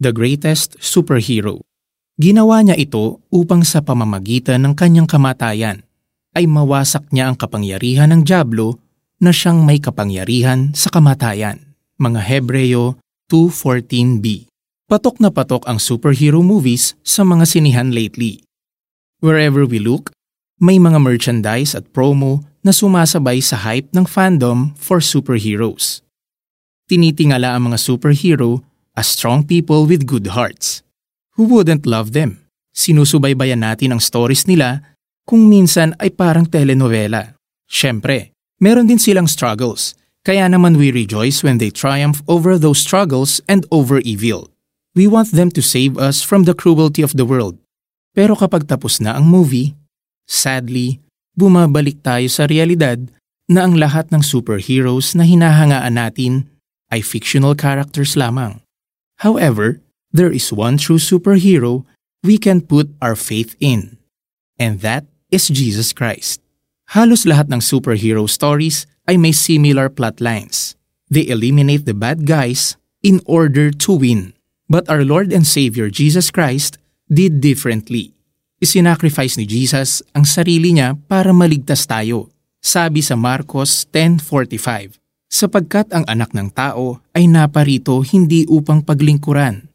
the greatest superhero. Ginawa niya ito upang sa pamamagitan ng kanyang kamatayan ay mawasak niya ang kapangyarihan ng Diablo na siyang may kapangyarihan sa kamatayan. Mga Hebreo 2.14b Patok na patok ang superhero movies sa mga sinihan lately. Wherever we look, may mga merchandise at promo na sumasabay sa hype ng fandom for superheroes. Tinitingala ang mga superhero as strong people with good hearts. Who wouldn't love them? Sinusubaybayan natin ang stories nila kung minsan ay parang telenovela. Siyempre, meron din silang struggles, kaya naman we rejoice when they triumph over those struggles and over evil. We want them to save us from the cruelty of the world. Pero kapag tapos na ang movie, sadly, bumabalik tayo sa realidad na ang lahat ng superheroes na hinahangaan natin ay fictional characters lamang. However, there is one true superhero we can put our faith in. And that is Jesus Christ. Halos lahat ng superhero stories ay may similar plot lines. They eliminate the bad guys in order to win. But our Lord and Savior Jesus Christ did differently. Isinacrifice ni Jesus ang sarili niya para maligtas tayo. Sabi sa Marcos 10.45, sapagkat ang anak ng tao ay naparito hindi upang paglingkuran,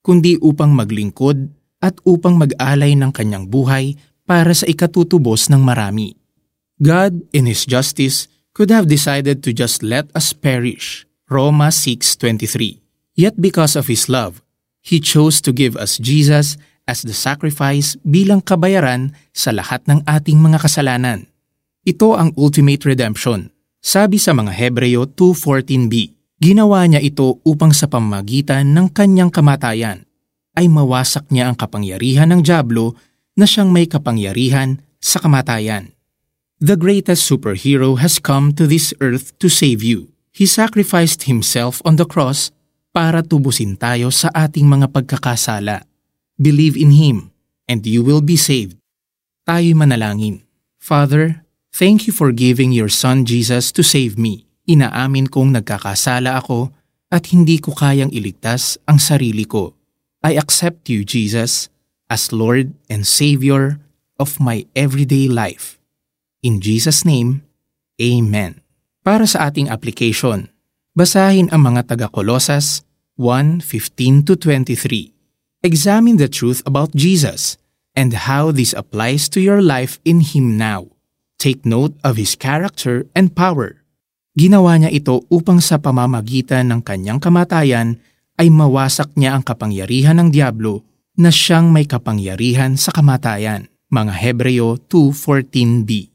kundi upang maglingkod at upang mag-alay ng kanyang buhay para sa ikatutubos ng marami. God, in His justice, could have decided to just let us perish. Roma 6.23 Yet because of His love, He chose to give us Jesus as the sacrifice bilang kabayaran sa lahat ng ating mga kasalanan. Ito ang ultimate redemption. Sabi sa mga Hebreo 2.14b, ginawa niya ito upang sa pamamagitan ng kanyang kamatayan ay mawasak niya ang kapangyarihan ng Diablo na siyang may kapangyarihan sa kamatayan. The greatest superhero has come to this earth to save you. He sacrificed himself on the cross para tubusin tayo sa ating mga pagkakasala. Believe in Him, and you will be saved. Tayo'y manalangin. Father, thank you for giving your Son Jesus to save me. Inaamin kong nagkakasala ako at hindi ko kayang iligtas ang sarili ko. I accept you, Jesus, as Lord and Savior of my everyday life. In Jesus' name, Amen. Para sa ating application, Basahin ang mga taga-Kolosas 1:15-23. Examine the truth about Jesus and how this applies to your life in Him now. Take note of His character and power. Ginawa niya ito upang sa pamamagitan ng kanyang kamatayan ay mawasak niya ang kapangyarihan ng Diablo na siyang may kapangyarihan sa kamatayan. Mga Hebreo 2.14b